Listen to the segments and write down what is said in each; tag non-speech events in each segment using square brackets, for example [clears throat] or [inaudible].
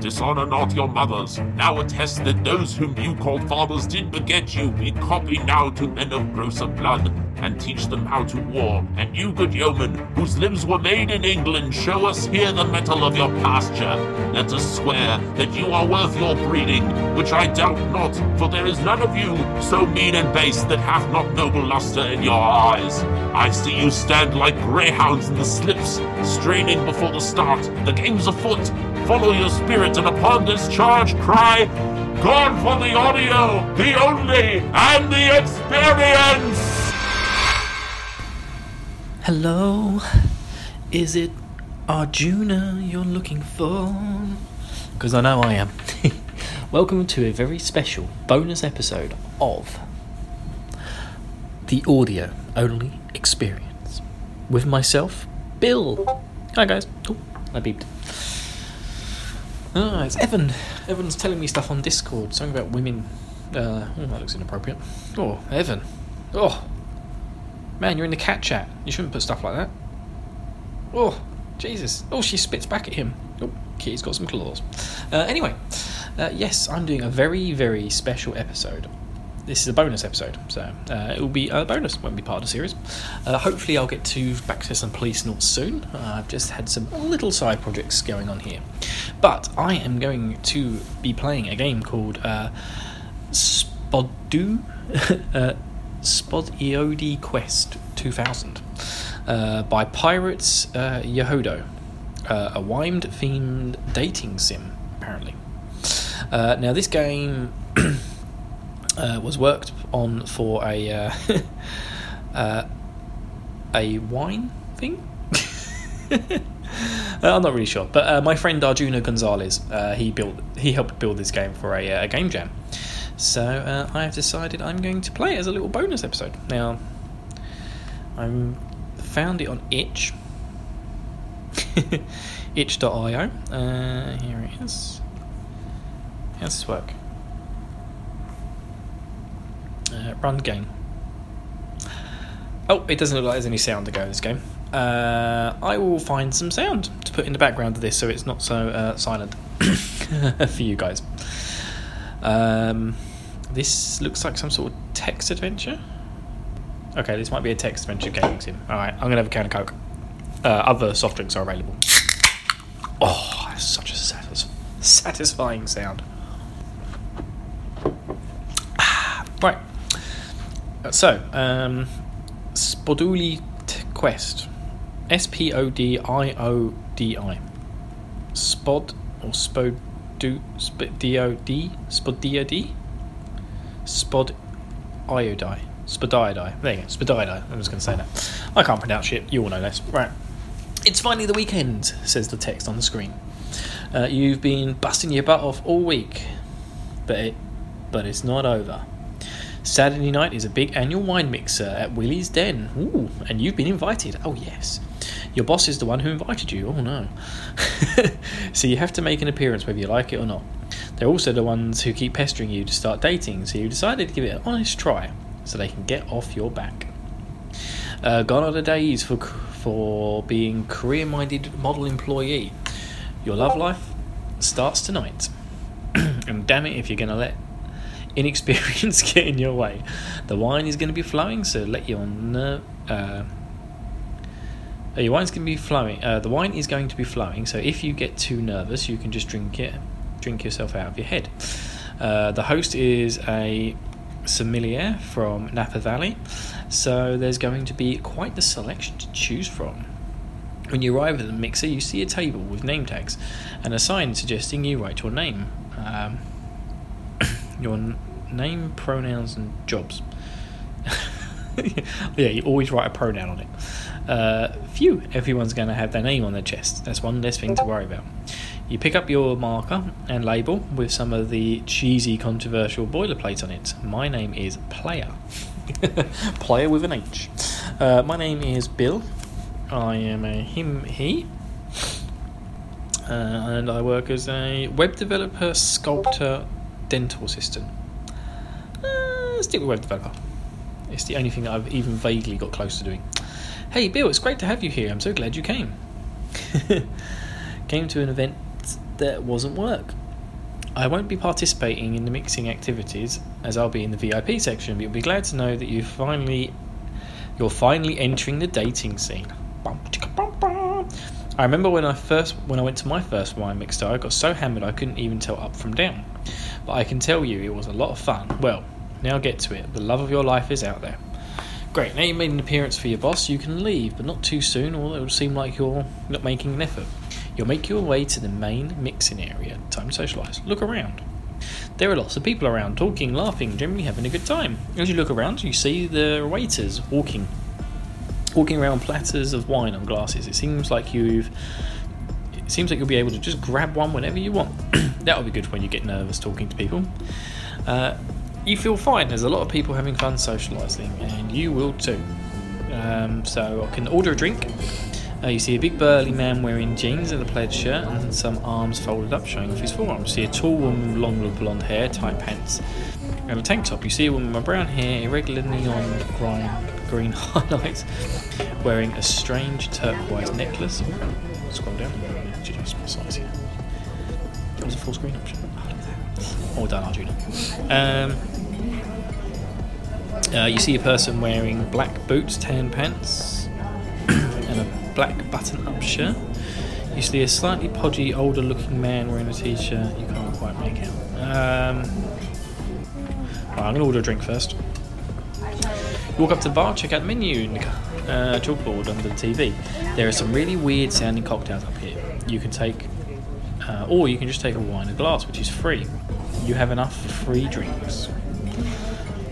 Dishonor not your mothers. Now attest that those whom you called fathers did beget you. Be copy now to men of grosser blood, and teach them how to war. And you, good yeoman, whose limbs were made in England, show us here the metal of your pasture. Let us swear that you are worth your breeding, which I doubt not, for there is none of you so mean and base that hath not noble luster in your eyes. I see you stand like greyhounds in the slips, straining before the start. The game's afoot. Follow your spirit, and upon this charge cry, God for the audio, the only, and the experience! Hello, is it Arjuna you're looking for? Because I know I am. [laughs] Welcome to a very special bonus episode of the audio only experience with myself, Bill. Hi guys. Oh, I beeped. Ah, it's Evan. Evan's telling me stuff on Discord, something about women. Uh, oh, that looks inappropriate. Oh, Evan. Oh, Man, you're in the cat chat. You shouldn't put stuff like that. Oh, Jesus. Oh, she spits back at him. Oh, kitty's got some claws. Uh, anyway, uh, yes, I'm doing a very, very special episode. This is a bonus episode, so uh, it will be a bonus, won't be part of the series. Uh, hopefully, I'll get to back to some Policenauts soon. Uh, I've just had some little side projects going on here, but I am going to be playing a game called uh, Spodu. [laughs] uh, Quest 2000 uh, by Pirates uh, Yehodo, uh, a WIMD themed dating sim, apparently. Now, this game [clears throat] uh, was worked on for a uh, [laughs] uh, a wine thing. [laughs] Uh, I'm not really sure, but uh, my friend Arjuna Gonzales, uh, he built, he helped build this game for a, a game jam. So I have decided I'm going to play it as a little bonus episode. Now, I found it on itch. [laughs] itch.io. Here it is. How does this work? Uh, run game. Oh, it doesn't look like there's any sound to go in this game. Uh, I will find some sound to put in the background of this so it's not so uh, silent [coughs] for you guys. Um, this looks like some sort of text adventure. Okay, this might be a text adventure sim. Alright, I'm gonna have a can of Coke. Uh, other soft drinks are available. Oh, that's such a satis- satisfying sound. Ah, right. So, um, Spoduli Quest. S P O D I O D I. Spod or Spodu. Sp- D O D? Spodiodi? Spod iodide. Spodiodide. There you go. Spodiodide. I was going to say that. I can't pronounce shit. You all know this. Right. It's finally the weekend, says the text on the screen. Uh, you've been busting your butt off all week, but it, but it's not over. Saturday night is a big annual wine mixer at Willie's Den. Ooh, and you've been invited. Oh yes. Your boss is the one who invited you. Oh no. [laughs] so you have to make an appearance whether you like it or not. They're also the ones who keep pestering you to start dating, so you decided to give it an honest try so they can get off your back. Uh, gone are the days for for being career-minded model employee. Your love life starts tonight. [clears throat] and damn it if you're going to let inexperience [laughs] get in your way. The wine is going to be flowing, so let your ner- uh, uh, your wine's going to be flowing. Uh, the wine is going to be flowing, so if you get too nervous, you can just drink it, drink yourself out of your head. Uh, the host is a sommelier from Napa Valley, so there's going to be quite the selection to choose from. When you arrive at the mixer, you see a table with name tags and a sign suggesting you write your name, um, your name, pronouns, and jobs. [laughs] yeah, you always write a pronoun on it. Uh, phew, everyone's going to have their name on their chest. That's one less thing to worry about. You pick up your marker and label with some of the cheesy, controversial boilerplate on it. My name is Player. [laughs] Player with an H. Uh, my name is Bill. I am a him, he. Uh, and I work as a web developer, sculptor, dental assistant. Uh, stick with web developer. It's the only thing that I've even vaguely got close to doing. Hey, Bill, it's great to have you here. I'm so glad you came. [laughs] came to an event that wasn't work. I won't be participating in the mixing activities as I'll be in the VIP section, but you'll be glad to know that you finally you're finally entering the dating scene. I remember when I first when I went to my first wine mixer, I got so hammered I couldn't even tell up from down. But I can tell you it was a lot of fun. Well, now get to it. The love of your life is out there. Great, now you made an appearance for your boss, you can leave, but not too soon, or it will seem like you're not making an effort. You'll make your way to the main mixing area. Time to socialise. Look around. There are lots of people around, talking, laughing, generally having a good time. As you look around, you see the waiters walking, walking around platters of wine on glasses. It seems like you've. It seems like you'll be able to just grab one whenever you want. [clears throat] That'll be good when you get nervous talking to people. Uh, you feel fine. There's a lot of people having fun socialising, and you will too. Um, so I can order a drink. Uh, you see a big burly man wearing jeans and a plaid shirt and some arms folded up showing off his forearms. You see a tall woman with long blonde hair, tight pants, and a tank top. You see a woman with brown hair, irregular neon green, green [laughs] highlights, wearing a strange turquoise necklace. Scroll down. Just size here. It was a full screen option. All done, Arjuna. Um, uh, you see a person wearing black boots, tan pants, [clears throat] and a black button-up shirt. You see a slightly podgy, older-looking man wearing a t-shirt. You can't quite make out. Um, I'm going to order a drink first. Walk up to the bar, check out the menu in the uh, chalkboard under the TV. There are some really weird-sounding cocktails up here. You can take, uh, or you can just take a wine, a glass, which is free. You have enough free drinks.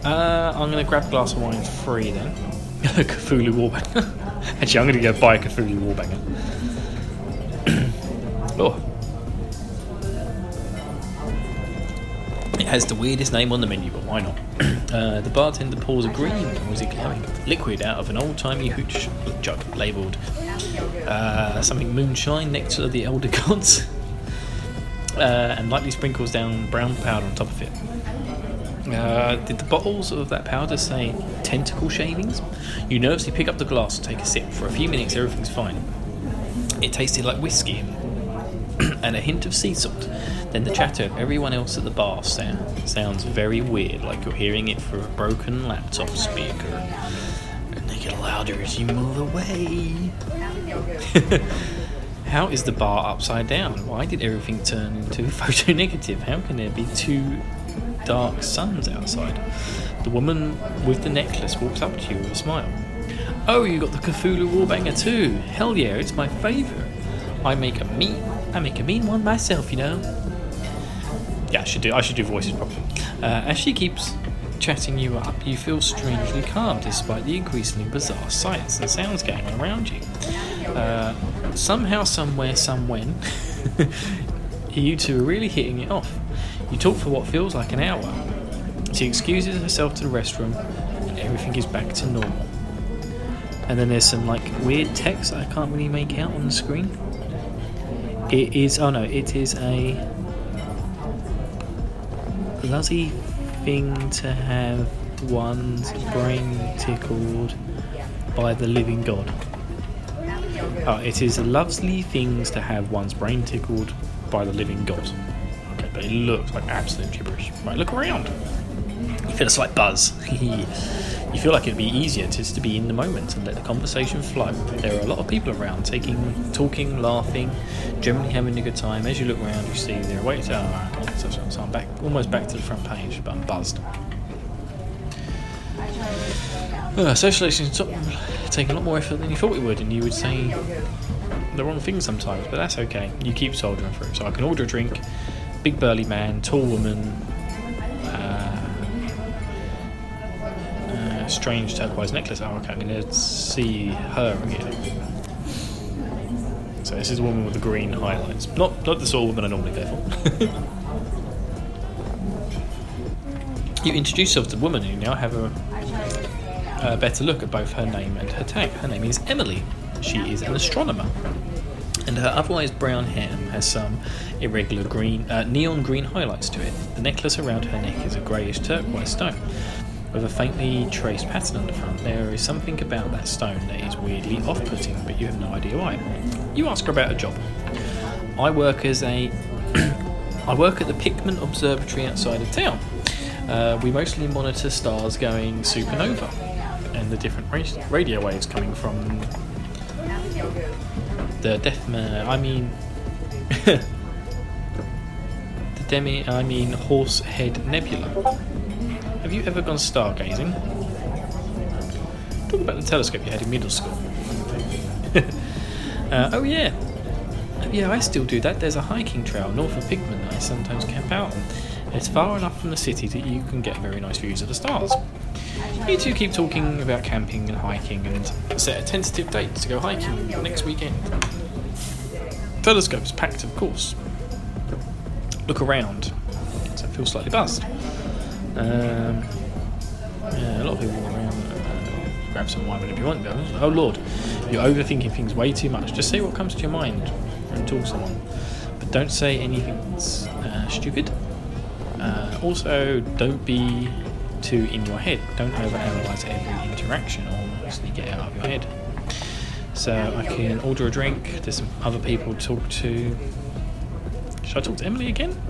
Uh, I'm going to grab a glass of wine free then. [laughs] Cthulhu Warbanger. [laughs] Actually, I'm going to go buy a Cthulhu Warbanger. [clears throat] oh. It has the weirdest name on the menu, but why not? [clears throat] uh, the bartender pours a green, or it glowing, liquid out of an old timey hooch jug labelled uh, something moonshine next to the Elder Gods. [laughs] Uh, and lightly sprinkles down brown powder on top of it. Uh, did the bottles of that powder say tentacle shavings? You nervously pick up the glass and take a sip. For a few minutes, everything's fine. It tasted like whiskey [clears throat] and a hint of sea salt. Then the chatter of everyone else at the bar sound, sounds very weird, like you're hearing it through a broken laptop speaker. And they get louder as you move away. [laughs] How is the bar upside down? Why did everything turn into [laughs] photo negative? How can there be two dark suns outside? The woman with the necklace walks up to you with a smile. Oh, you got the Cthulhu Warbanger too? Hell yeah, it's my favourite. I make a mean, I make a mean one myself, you know. Yeah, I should do. I should do voices properly. Uh, as she keeps chatting you up, you feel strangely calm despite the increasingly bizarre sights and sounds going on around you. Uh, somehow, somewhere, somewhen, [laughs] you two are really hitting it off. You talk for what feels like an hour. She excuses herself to the restroom, and everything is back to normal. And then there's some like weird text I can't really make out on the screen. It is oh no, it is a bloody thing to have one's brain tickled by the living god. Oh, it is lovely things to have one's brain tickled by the living god. Okay, but it looks like absolute gibberish. Right, look around. You feel a slight buzz. [laughs] you feel like it'd be easier just to be in the moment and let the conversation flow. There are a lot of people around, taking, talking, laughing, generally having a good time. As you look around, you see there are waiters. So, so, I'm back, almost back to the front page, but I'm buzzed. Uh, socialization's taking a lot more effort than you thought it would, and you would say the wrong thing sometimes, but that's okay. You keep soldiering through. So I can order a drink, big burly man, tall woman, uh, uh, strange turquoise necklace. Oh, okay, I'm going to see her again. So this is the woman with the green highlights. Not, not the sort of woman I normally go for. [laughs] you introduce yourself to the woman, and you now have a a better look at both her name and her tag. Her name is Emily. She is an astronomer. And her otherwise brown hair has some irregular green, uh, neon green highlights to it. The necklace around her neck is a greyish turquoise stone with a faintly traced pattern on the front. There is something about that stone that is weirdly off putting, but you have no idea why. You ask her about a job. I work as a [clears throat] I work at the Pickman Observatory outside of town. Uh, we mostly monitor stars going supernova and the different ra- radio waves coming from the death. Ma- I mean, [laughs] the Demi. I mean, Horsehead Nebula. Have you ever gone stargazing? Talk about the telescope you had in middle school. [laughs] uh, oh yeah, yeah, I still do that. There's a hiking trail north of Pickman that I sometimes camp out on. It's far enough from the city that you can get very nice views of the stars. You two keep talking about camping and hiking and set a tentative date to go hiking next weekend. Telescope's packed, of course. Look around. So I feel slightly buzzed. Um, yeah, a lot of people walk around. Uh, grab some wine whenever you want. Oh lord, you're overthinking things way too much. Just say what comes to your mind and talk to someone, but don't say anything uh, stupid. Also, don't be too in your head. Don't overanalyze every interaction or mostly get out of your head. So I can order a drink. There's some other people to talk to. Should I talk to Emily again?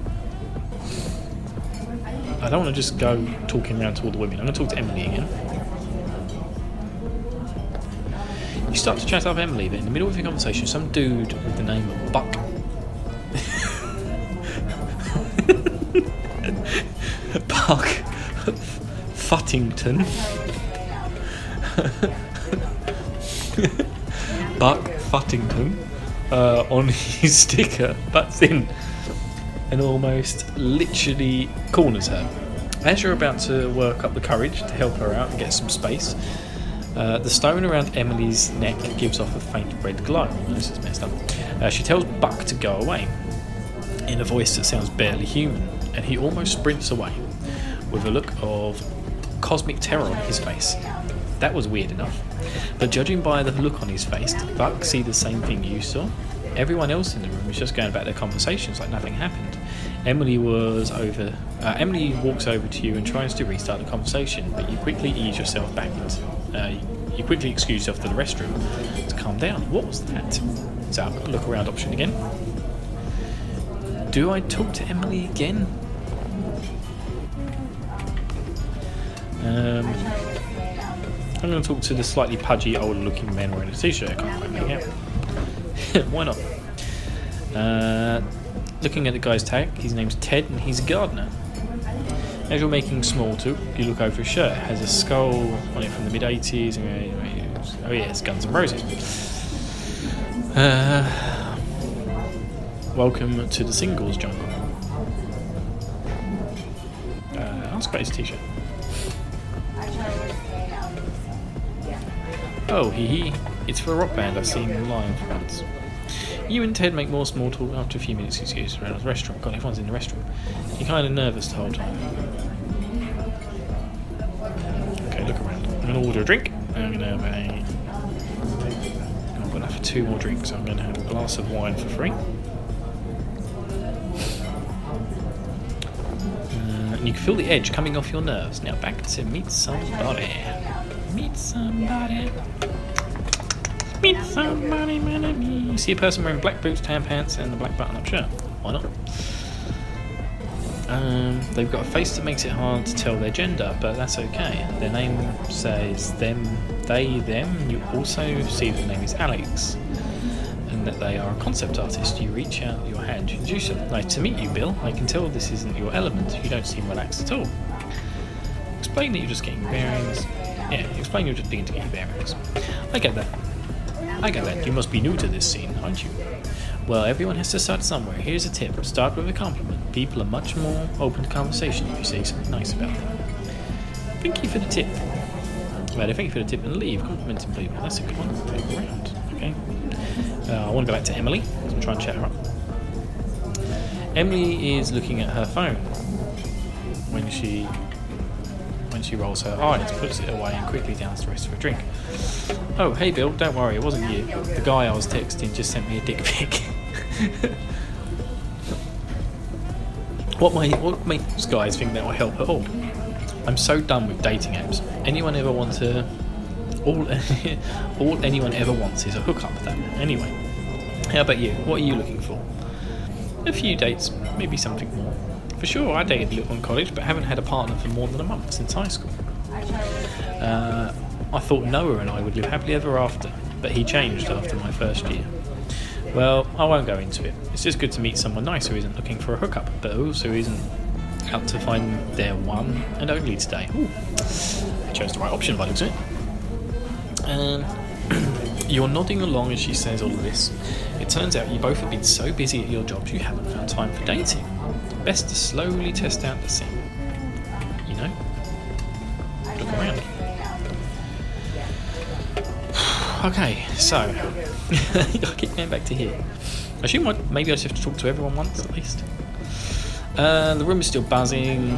I don't want to just go talking around to all the women. I'm going to talk to Emily again. You start to chat up Emily, but in the middle of your conversation, some dude with the name of. Buck Futtington. [laughs] Buck Futtington uh, on his [laughs] sticker butts in and almost literally corners her. As you're about to work up the courage to help her out and get some space, uh, the stone around Emily's neck gives off a faint red glow. This is messed up. Uh, she tells Buck to go away in a voice that sounds barely human, and he almost sprints away with a look of cosmic terror on his face. That was weird enough. But judging by the look on his face, did Buck see the same thing you saw? Everyone else in the room was just going about their conversations like nothing happened. Emily was over. Uh, Emily walks over to you and tries to restart the conversation, but you quickly ease yourself back into. Uh, you quickly excuse yourself to the restroom to calm down. What was that? So I've look around option again. Do I talk to Emily again? Um, I'm going to talk to the slightly pudgy, older-looking man wearing a quite make out. Why not? Uh, looking at the guy's tag, his name's Ted and he's a gardener. As you're making small talk, you look over his shirt. It has a skull on it from the mid 80s. Oh, yes, Guns N' Roses. Uh, welcome to the singles jungle. Uh, ask about his t shirt. Oh, hee hee. It's for a rock band I've seen live once. You and Ted make more small talk after a few minutes excuse around the restaurant. God, everyone's in the restaurant. You're kind of nervous the whole time. Okay, look around. I'm going to order a drink. I'm going to have a. I'm going to have two more drinks. I'm going to have a glass of wine for free. Uh, and you can feel the edge coming off your nerves. Now back to meet somebody. Meet somebody. Meet somebody, man. You see a person wearing black boots, tan pants, and a black button-up shirt. Why not? Um, they've got a face that makes it hard to tell their gender, but that's okay. Their name says them, they, them. You also see the name is Alex, and that they are a concept artist. You reach out your hand to introduce them. Nice to meet you, Bill. I can tell this isn't your element. You don't seem relaxed at all. Explain that you're just getting bearings. Yeah, explain you're just to get your bearings. I get that. I get that. You must be new to this scene, aren't you? Well, everyone has to start somewhere. Here's a tip start with a compliment. People are much more open to conversation if you say something nice about them. Thank you for the tip. Well, thank you for the tip and leave. Complimenting people. That's a good one. Go around. Okay. Uh, I want to go back to Emily. I'm trying to chat her up. Emily is looking at her phone when she she rolls her eyes, puts it away, and quickly downs the rest of her drink. Oh, hey Bill, don't worry, it wasn't you. The guy I was texting just sent me a dick pic. [laughs] what my what makes guys think that will help at all? I'm so done with dating apps. Anyone ever want to? All [laughs] all anyone ever wants is a hookup. That anyway. How about you? What are you looking for? a few dates, maybe something more. For sure, I dated Little in college, but haven't had a partner for more than a month since high school. Uh, I thought Noah and I would live happily ever after, but he changed after my first year. Well, I won't go into it. It's just good to meet someone nice who isn't looking for a hookup, but also isn't out to find their one and only today. Ooh. I chose the right option by the it. Um, [clears throat] you're nodding along as she says all of this. It turns out you both have been so busy at your jobs you haven't found time for dating. Best to slowly test out the scene. You know? Look around. [sighs] Okay, so [laughs] I keep going back to here. I assume I, maybe I just have to talk to everyone once at least. Uh, the room is still buzzing.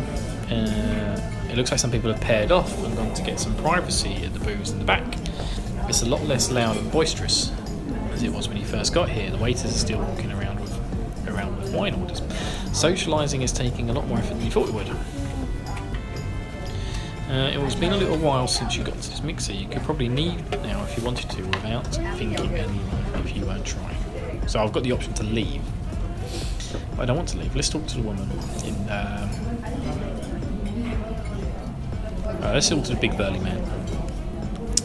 Uh, it looks like some people have paired off and gone to get some privacy at the booths in the back. It's a lot less loud and boisterous as it was when you first got here. The waiters are still walking around around with wine orders. Socialising is taking a lot more effort than you thought it would. Uh, it has been a little while since you got to this mixer. You could probably leave now if you wanted to without thinking and if you weren't trying. So I've got the option to leave. But I don't want to leave. Let's talk to the woman in. Um, uh, let's talk to the big burly man.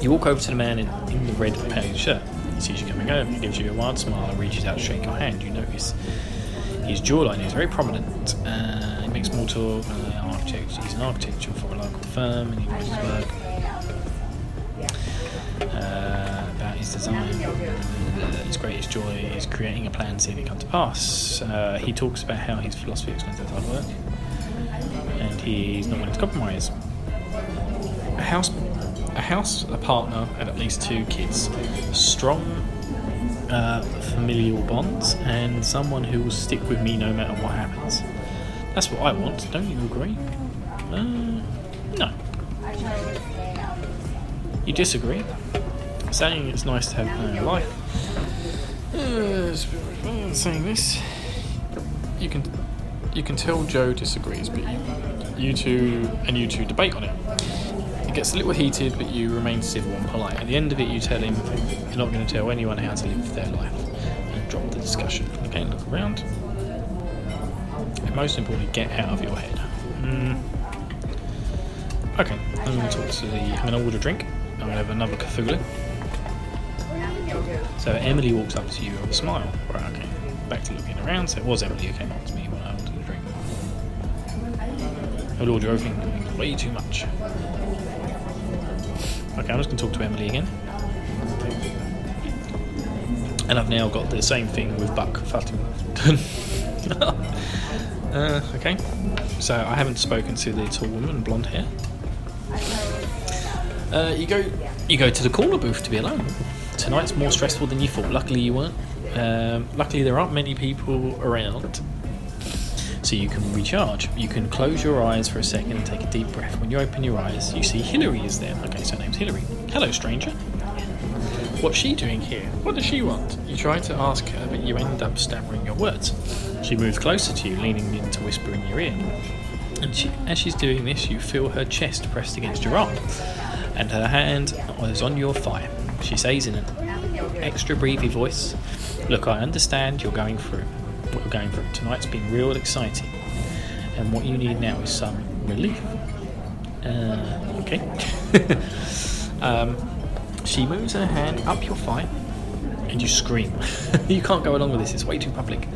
You walk over to the man in, in the red padded shirt. He sees you coming over, he gives you a wide smile and reaches out to shake your hand. You notice his jawline is very prominent. Uh, he makes small talk. Uh, architect. He's an architect for a local firm and he knows his work. Uh, about his design. His greatest joy is creating a plan, seeing it come to pass. Uh, he talks about how his philosophy explains his hard work, and he's not willing to compromise. A house, a house, a partner, and at least two kids. Strong uh, familial bonds, and someone who will stick with me no matter what happens. That's what I want. Don't you agree? Uh, no. You disagree? Saying it's nice to have no life. Uh, saying this, you can you can tell Joe disagrees, but you two and you two debate on it. It gets a little heated, but you remain civil and polite. At the end of it, you tell him you're not going to tell anyone how to live their life, and drop the discussion. Again, look around. And most importantly, get out of your head. Mm. Okay, I'm going to talk to the. I'm going to order a drink. I'm going to have another Cthulhu. So Emily walks up to you with a smile. Right, okay. Back to looking around. So it was Emily who came up to me when I ordered a drink. I order everything way too much. Okay, I'm just going to talk to Emily again. And I've now got the same thing with Buck Futton. [laughs] uh, okay, so I haven't spoken to the tall woman, blonde hair. Uh, you go, you go to the corner booth to be alone. Tonight's more stressful than you thought. Luckily, you weren't. Um, luckily, there aren't many people around, so you can recharge. You can close your eyes for a second and take a deep breath. When you open your eyes, you see Hillary is there. Okay, so her name's Hillary. Hello, stranger. What's she doing here? What does she want? You try to ask her, but you end up stammering your words. She moves closer to you, leaning in to whisper in your ear. And she, as she's doing this, you feel her chest pressed against your arm, and her hand is on your thigh. She says in an extra breathy voice, Look, I understand you're going through what you're going through. Tonight's been real exciting, and what you need now is some relief. Uh, okay. [laughs] um, she moves her hand up your thigh, and you scream. [laughs] you can't go along with this, it's way too public.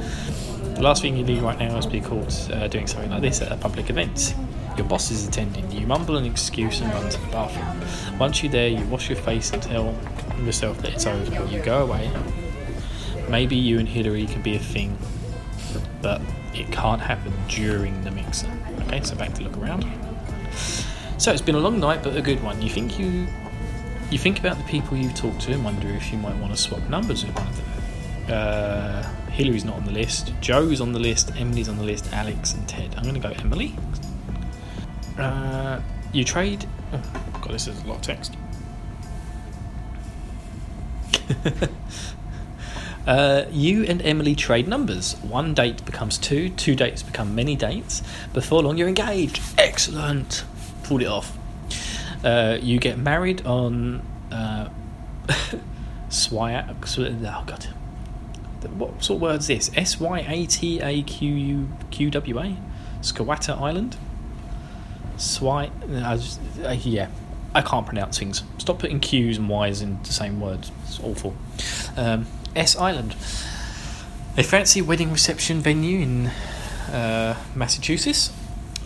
The last thing you need right now is be caught uh, doing something like this at a public event. Your boss is attending. You mumble an excuse and run to the bathroom. Once you're there, you wash your face and tell yourself that it's over. You go away. Maybe you and Hillary can be a thing, but it can't happen during the mixer. Okay, so back to look around. So it's been a long night, but a good one. You think you you think about the people you've talked to and wonder if you might want to swap numbers with one of them. Uh, Hillary's not on the list. Joe's on the list. Emily's on the list. Alex and Ted. I'm going to go Emily. Uh, you trade. Oh, God, this is a lot of text. [laughs] uh, you and Emily trade numbers. One date becomes two, two dates become many dates. Before long, you're engaged. Excellent. Pulled it off. Uh, you get married on uh. [laughs] Oh God. what sort of word is this? S Y A T A Q U Q W A? Skawata Island? Swy. I just, uh, yeah, I can't pronounce things. Stop putting Q's and Y's in the same words. It's awful. Um, S Island. A fancy wedding reception venue in uh, Massachusetts,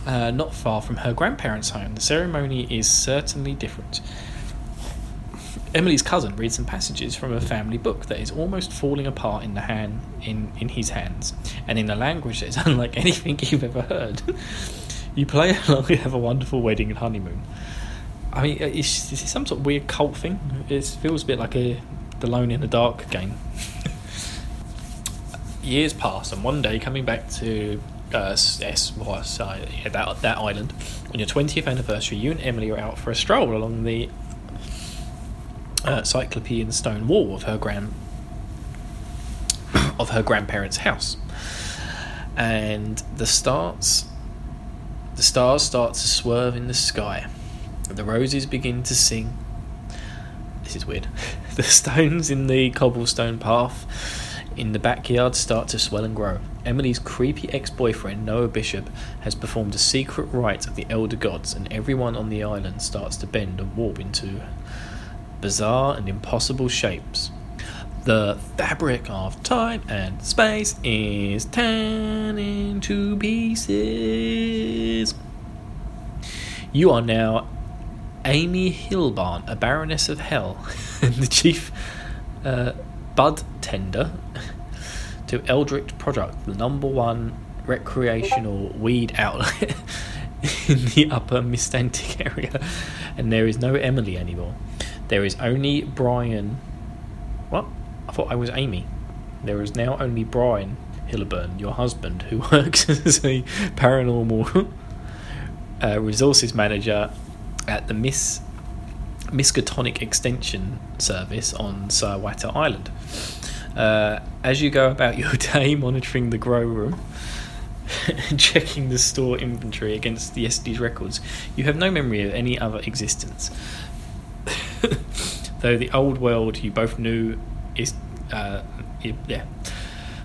uh, not far from her grandparents' home. The ceremony is certainly different. Emily's cousin reads some passages from a family book that is almost falling apart in the hand in, in his hands, and in a language that is [laughs] unlike anything you've ever heard. you play along and have a wonderful wedding and honeymoon. I mean, it's, it's some sort of weird cult thing. It feels a bit like a the Lone in the Dark game. Years pass, and one day, coming back to uh, S, that that island on your twentieth anniversary, you and Emily are out for a stroll along the uh, Cyclopean stone wall of her grand of her grandparents' house, and the stars the stars start to swerve in the sky. The roses begin to sing. This is weird. [laughs] The stones in the cobblestone path in the backyard start to swell and grow. Emily's creepy ex boyfriend, Noah Bishop, has performed a secret rite of the elder gods, and everyone on the island starts to bend and warp into bizarre and impossible shapes. The fabric of time and space is torn into pieces. You are now Amy Hilburn, a Baroness of Hell, and [laughs] the chief uh, bud tender [laughs] to Eldritch Product, the number one recreational weed outlet [laughs] in the upper Miskatonic area. And there is no Emily anymore. There is only Brian. What? I thought I was Amy. There is now only Brian Hilburn, your husband, who works as a paranormal uh, resources manager at the Miss Miskatonic Extension Service on Sawata Island. Uh, as you go about [laughs] your day monitoring the grow room and [laughs] checking the store inventory against the Estes records, you have no memory of any other existence. [coughs] Though the old world you both knew is. Uh, yeah.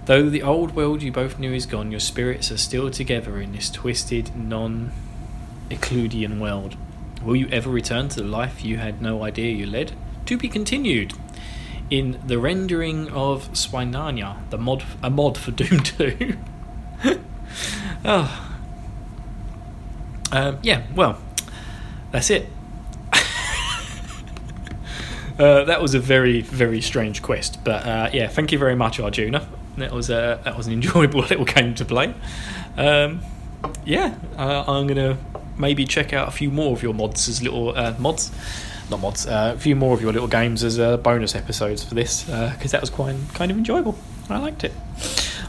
Though the old world you both knew is gone, your spirits are still together in this twisted, non Euclidean world. Will you ever return to the life you had no idea you led? To be continued. In the rendering of Swinania, the mod, a mod for Doom [laughs] 2. oh. Um, yeah, well, that's it. [laughs] Uh, that was a very very strange quest, but uh, yeah, thank you very much, Arjuna. That was a that was an [laughs] enjoyable little game to play. Um, yeah, uh, I'm gonna maybe check out a few more of your mods as little uh, mods, not mods, uh, a few more of your little games as bonus episodes for this because that was quite kind of enjoyable. I liked it.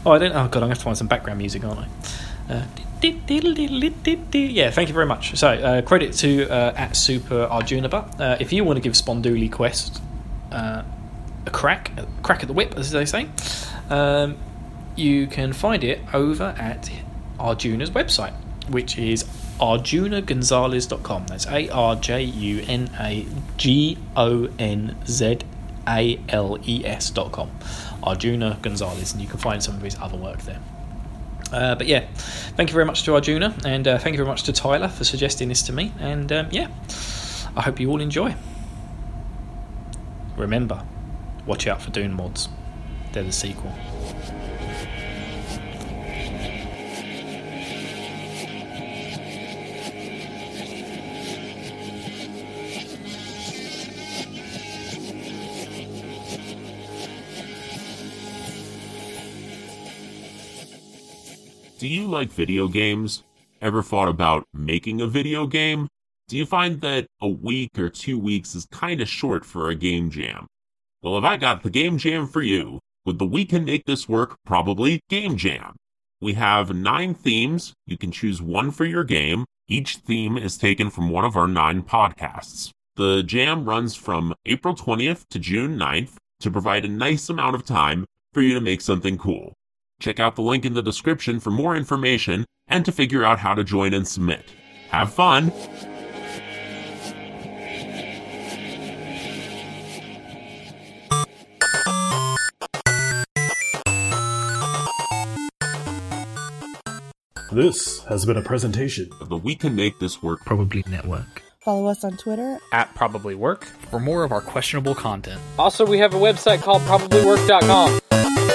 Oh, I don't. Oh god, I'm gonna have to find some background music, aren't I? Yeah, thank you very much. So, uh, credit to uh, at Super Arjunaba. Uh, if you want to give Sponduli Quest uh, a crack, a crack at the whip, as they say, um, you can find it over at Arjuna's website, which is arjunagonzales.com. That's A R J U N A G O N Z A L E S.com. Arjuna Gonzales, and you can find some of his other work there. Uh, but yeah, thank you very much to Arjuna, and uh, thank you very much to Tyler for suggesting this to me. And um, yeah, I hope you all enjoy. Remember, watch out for Dune mods, they're the sequel. Do you like video games? Ever thought about making a video game? Do you find that a week or two weeks is kind of short for a game jam? Well, have I got the game jam for you? With the We Can Make This Work Probably Game Jam. We have nine themes. You can choose one for your game. Each theme is taken from one of our nine podcasts. The jam runs from April 20th to June 9th to provide a nice amount of time for you to make something cool. Check out the link in the description for more information and to figure out how to join and submit. Have fun! This has been a presentation of the We Can Make This Work Probably Network. Follow us on Twitter at Probably Work for more of our questionable content. Also, we have a website called ProbablyWork.com.